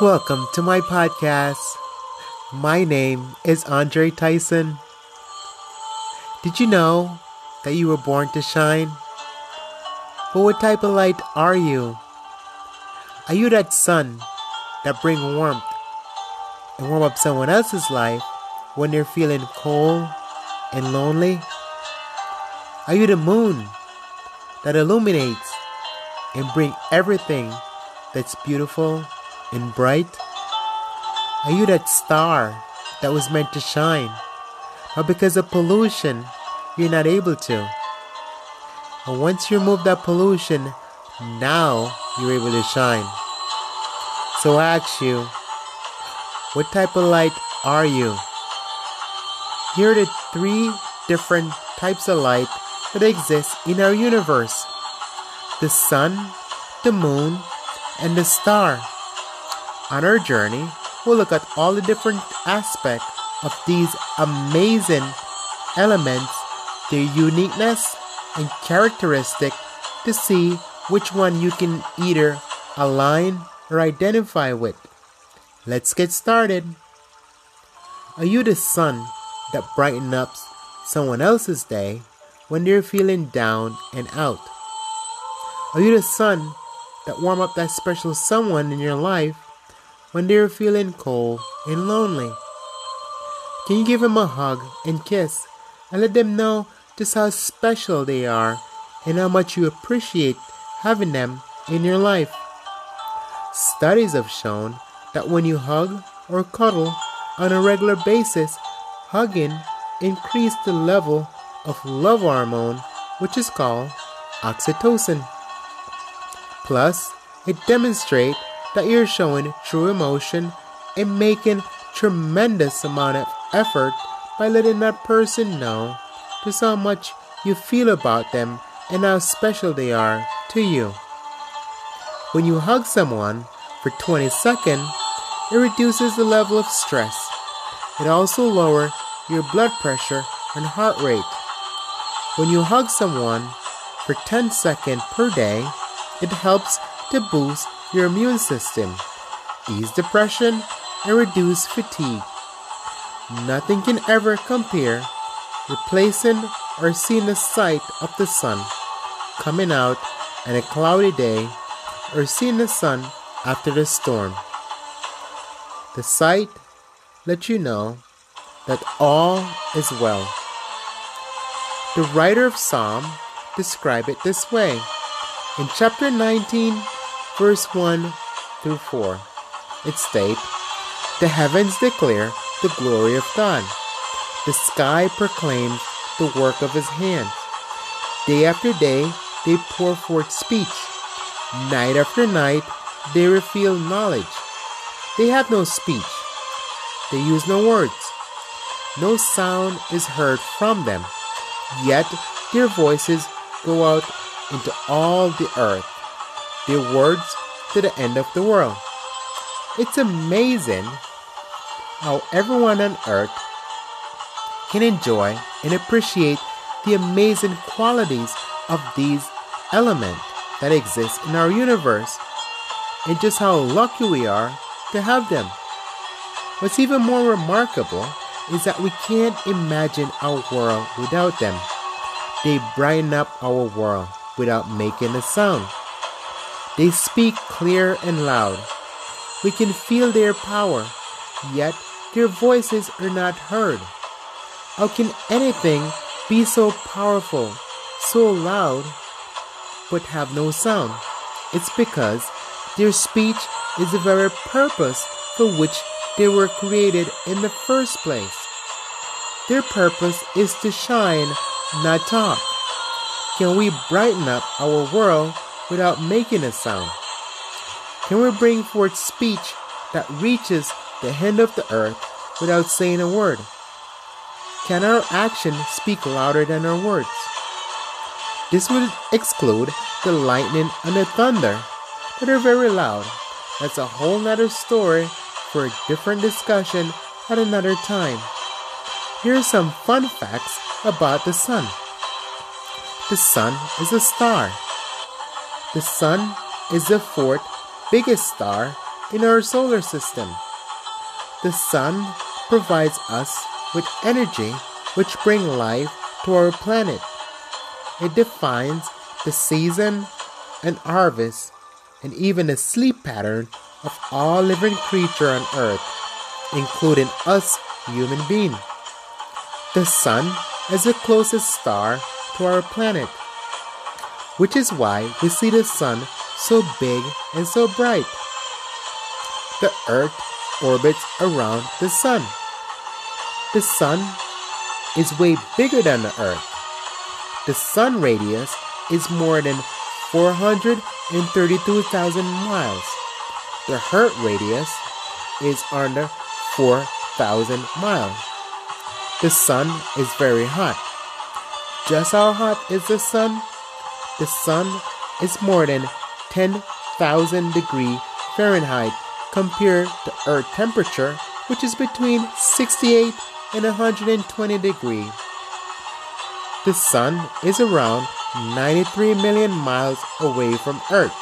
Welcome to my podcast. My name is Andre Tyson. Did you know that you were born to shine? But what type of light are you? Are you that sun that bring warmth and warm up someone else's life when they're feeling cold and lonely? Are you the moon that illuminates and bring everything that's beautiful and bright? Are you that star that was meant to shine, but because of pollution, you're not able to? And once you remove that pollution, now you're able to shine. So I ask you, what type of light are you? Here are the three different types of light that exist in our universe the sun, the moon, and the star. On our journey, we'll look at all the different aspects of these amazing elements, their uniqueness and characteristic to see which one you can either align or identify with. Let's get started. Are you the sun that brightens up someone else's day when they're feeling down and out? Are you the sun that warm up that special someone in your life when they're feeling cold and lonely? Can you give them a hug and kiss and let them know just how special they are and how much you appreciate having them in your life? Studies have shown that when you hug or cuddle on a regular basis, hugging increases the level of love hormone, which is called oxytocin. Plus, it demonstrates that you're showing true emotion and making tremendous amount of effort by letting that person know just how much you feel about them and how special they are to you. When you hug someone for 20 seconds, it reduces the level of stress. It also lowers your blood pressure and heart rate. When you hug someone for 10 seconds per day, it helps to boost your immune system, ease depression, and reduce fatigue. Nothing can ever compare replacing or seeing the sight of the sun coming out on a cloudy day or seeing the sun after the storm. The sight lets you know that all is well. The writer of Psalm described it this way in chapter 19, verse 1 through 4. It states, The heavens declare the glory of God. The sky proclaims the work of his hands. Day after day, they pour forth speech. Night after night, they reveal knowledge. They have no speech. They use no words. No sound is heard from them. Yet their voices go out into all the earth, their words to the end of the world. It's amazing how everyone on earth can enjoy and appreciate the amazing qualities of these elements that exist in our universe and just how lucky we are to have them. What's even more remarkable is that we can't imagine our world without them. They brighten up our world without making a sound. They speak clear and loud. We can feel their power, yet their voices are not heard. How can anything be so powerful, so loud, but have no sound? It's because their speech is the very purpose for which they were created in the first place. Their purpose is to shine, not talk. Can we brighten up our world without making a sound? Can we bring forth speech that reaches the end of the earth without saying a word? Can our action speak louder than our words? This would exclude the lightning and the thunder that are very loud. That's a whole nother story for a different discussion at another time. Here are some fun facts about the sun. The sun is a star. The sun is the fourth biggest star in our solar system. The sun provides us with energy which bring life to our planet. It defines the season and harvest and even the sleep pattern of all living creature on earth, including us human beings. The sun is the closest star to our planet, which is why we see the sun so big and so bright. The earth orbits around the sun. The sun is way bigger than the earth. The sun radius is more than 432,000 miles. The earth radius is under 4,000 miles. The sun is very hot. Just how hot is the sun? The sun is more than 10,000 degree Fahrenheit compared to Earth temperature, which is between 68 and 120 degree. The sun is around 93 million miles away from Earth.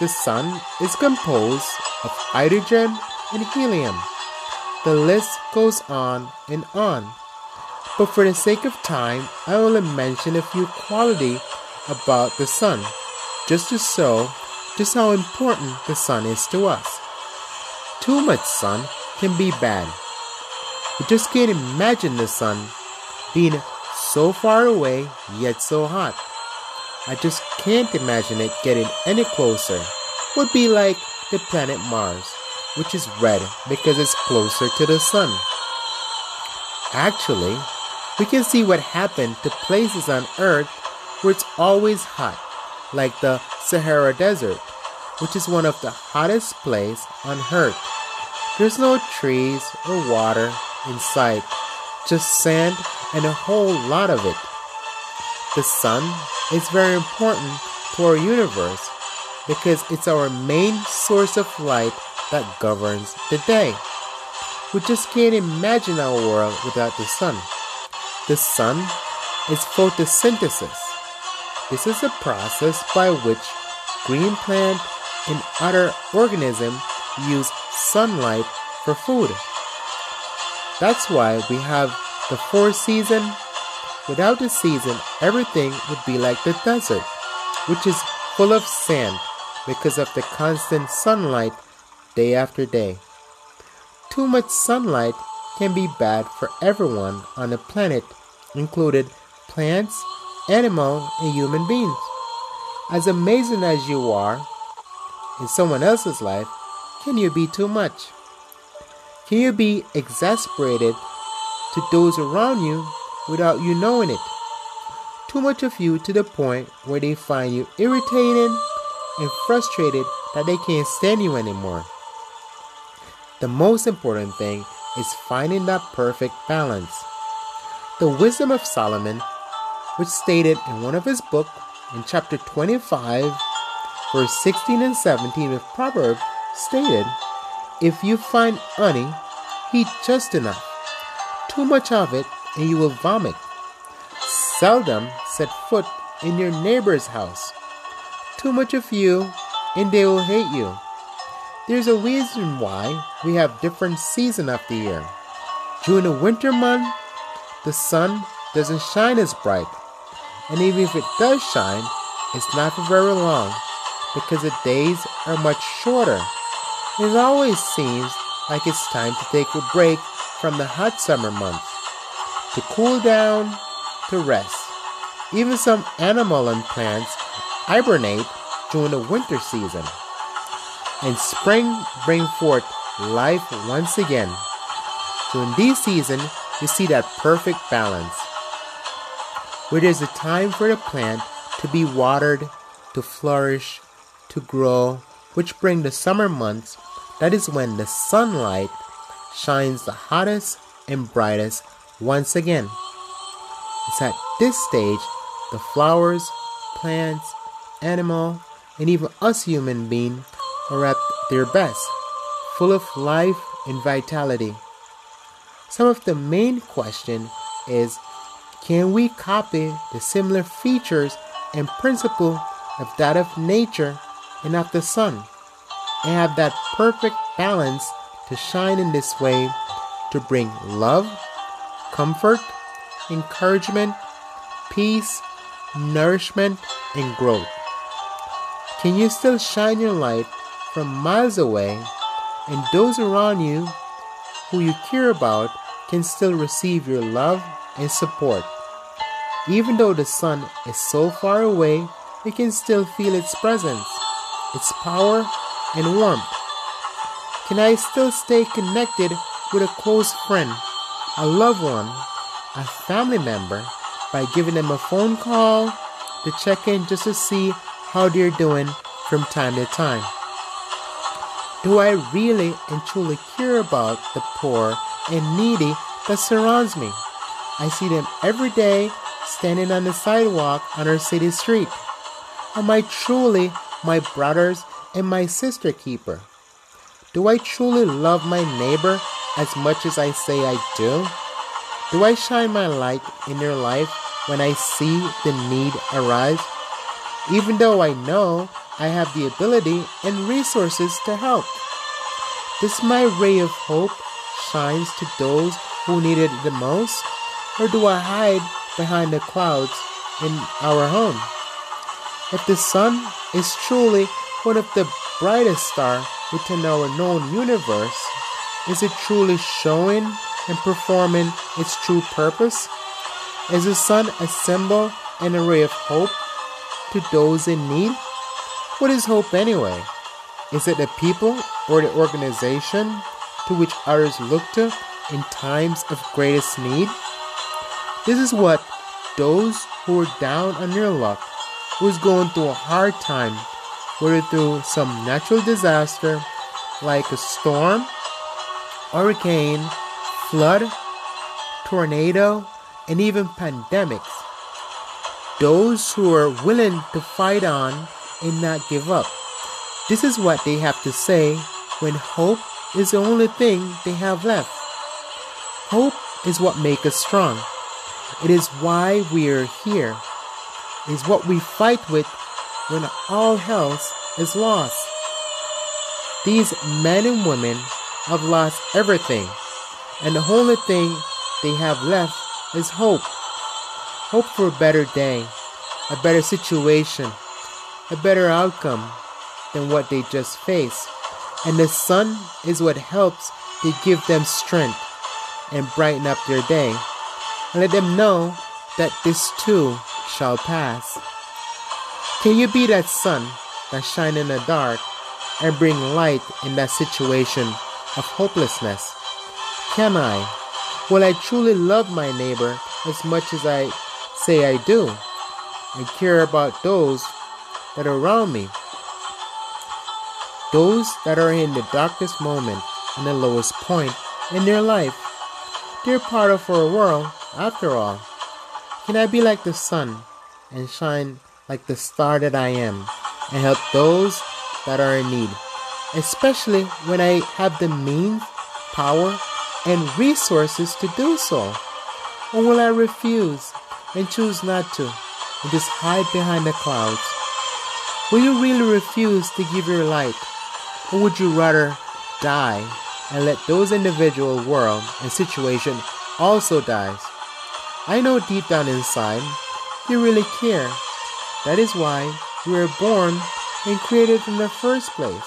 The sun is composed of hydrogen and helium. The list goes on and on. But for the sake of time, I will mention a few qualities about the sun, just to show just how important the sun is to us. Too much sun can be bad. You just can't imagine the sun being so far away yet so hot. I just can't imagine it getting any closer. Would be like the planet Mars which is red because it's closer to the sun. Actually, we can see what happened to places on Earth where it's always hot, like the Sahara Desert, which is one of the hottest places on Earth. There's no trees or water in sight, just sand and a whole lot of it. The sun is very important to our universe because it's our main source of light that governs the day. We just can't imagine our world without the sun. The sun is photosynthesis. This is a process by which green plant and other organisms use sunlight for food. That's why we have the four season. Without the season, everything would be like the desert, which is full of sand because of the constant sunlight day after day. Too much sunlight can be bad for everyone on the planet, included plants, animals, and human beings. As amazing as you are in someone else's life, can you be too much? Can you be exasperated to those around you without you knowing it? Too much of you to the point where they find you irritating and frustrated that they can't stand you anymore. The most important thing is finding that perfect balance. The wisdom of Solomon, which stated in one of his books in chapter 25, verse 16 and 17 of Proverbs, stated, If you find honey, heat just enough. Too much of it, and you will vomit. Seldom set foot in your neighbor's house. Too much of you, and they will hate you. There's a reason why we have different seasons of the year. During the winter month, the sun doesn't shine as bright. And even if it does shine, it's not for very long because the days are much shorter. It always seems like it's time to take a break from the hot summer months, to cool down, to rest. Even some animal and plants hibernate during the winter season and spring bring forth life once again. So in this season, you see that perfect balance, where there's a time for the plant to be watered, to flourish, to grow, which bring the summer months. That is when the sunlight shines the hottest and brightest once again. It's at this stage the flowers, plants, animal, and even us human beings are at their best, full of life and vitality. Some of the main question is can we copy the similar features and principle of that of nature and of the sun? and have that perfect balance to shine in this way to bring love, comfort, encouragement, peace, nourishment, and growth. Can you still shine your light from miles away and those around you who you care about can still receive your love and support? Even though the sun is so far away, we can still feel its presence, its power, and warmth. Can I still stay connected with a close friend, a loved one, a family member by giving them a phone call to check in just to see how they're doing from time to time? Do I really and truly care about the poor and needy that surrounds me? I see them every day standing on the sidewalk on our city street. Am I truly my brother's and my sister keeper? Do I truly love my neighbor as much as I say I do? Do I shine my light in their life when I see the need arise? Even though I know I have the ability and resources to help. Does my ray of hope shines to those who need it the most? Or do I hide behind the clouds in our home? If the sun is truly one of the brightest stars within our known universe, is it truly showing and performing its true purpose? Is the sun a symbol and a ray of hope to those in need? What is hope anyway? Is it the people or the organization to which others look to in times of greatest need? This is what those who are down on their luck, who's going through a hard time, whether through some natural disaster like a storm, hurricane, flood, tornado, and even pandemics. Those who are willing to fight on and not give up. This is what they have to say when hope is the only thing they have left. Hope is what makes us strong. It is why we are here. It is what we fight with when all else is lost. These men and women have lost everything, and the only thing they have left is hope. Hope for a better day, a better situation, a better outcome than what they just faced. And the sun is what helps to give them strength and brighten up their day let them know that this too shall pass. Can you be that sun that shine in the dark and bring light in that situation of hopelessness? Can I? Will I truly love my neighbor as much as I say I do and care about those that are around me? Those that are in the darkest moment and the lowest point in their life. They're part of our world after all, can I be like the sun and shine like the star that I am and help those that are in need, especially when I have the means, power, and resources to do so? Or will I refuse and choose not to and just hide behind the clouds? Will you really refuse to give your light? Or would you rather die and let those individual world and situation also dies? I know deep down inside you really care. That is why you were born and created in the first place,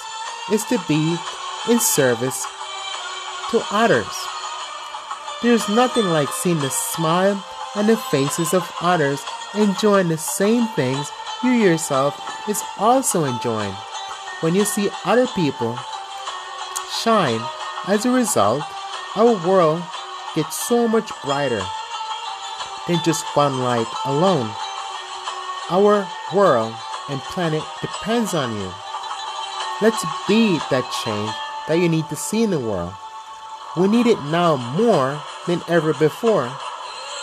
is to be in service to others. There's nothing like seeing the smile on the faces of others enjoying the same things you yourself is also enjoying. When you see other people shine, as a result, our world gets so much brighter than just one light alone. Our world and planet depends on you. Let's be that change that you need to see in the world. We need it now more than ever before.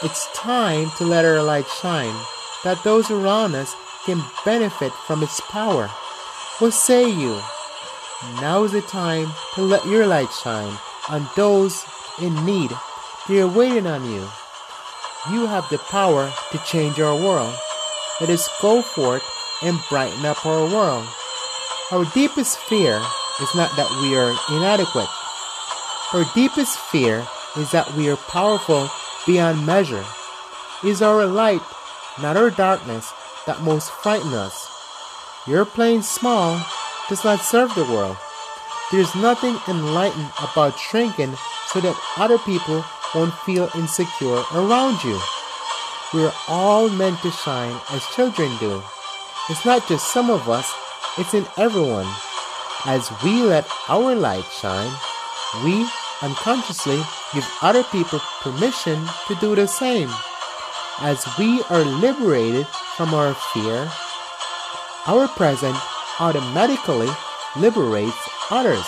It's time to let our light shine, that those around us can benefit from its power. What say you? Now is the time to let your light shine on those in need. They're waiting on you. You have the power to change our world. Let us go forth and brighten up our world. Our deepest fear is not that we are inadequate. Our deepest fear is that we are powerful beyond measure. It is our light, not our darkness, that most frightens us. Your playing small does not serve the world. There's nothing enlightened about shrinking so that other people won't feel insecure around you. We're all meant to shine as children do. It's not just some of us, it's in everyone. As we let our light shine, we unconsciously give other people permission to do the same. As we are liberated from our fear, our present automatically liberates others.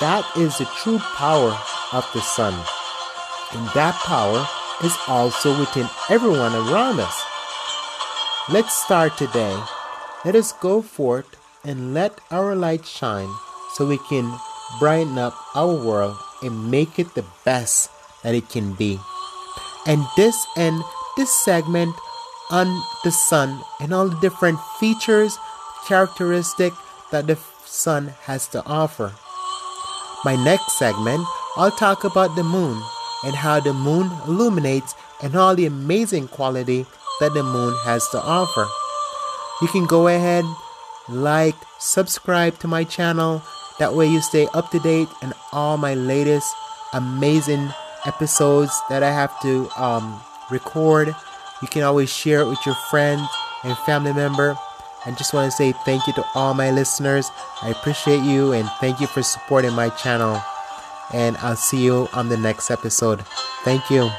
That is the true power of the sun. And that power is also within everyone around us. Let's start today. Let us go forth and let our light shine so we can brighten up our world and make it the best that it can be. And this and this segment on the sun and all the different features, characteristic that the sun has to offer. My next segment, I'll talk about the moon and how the moon illuminates and all the amazing quality that the moon has to offer. You can go ahead, like, subscribe to my channel. That way you stay up to date and all my latest amazing episodes that I have to um, record. You can always share it with your friends and family member. I just want to say thank you to all my listeners. I appreciate you and thank you for supporting my channel. And I'll see you on the next episode. Thank you.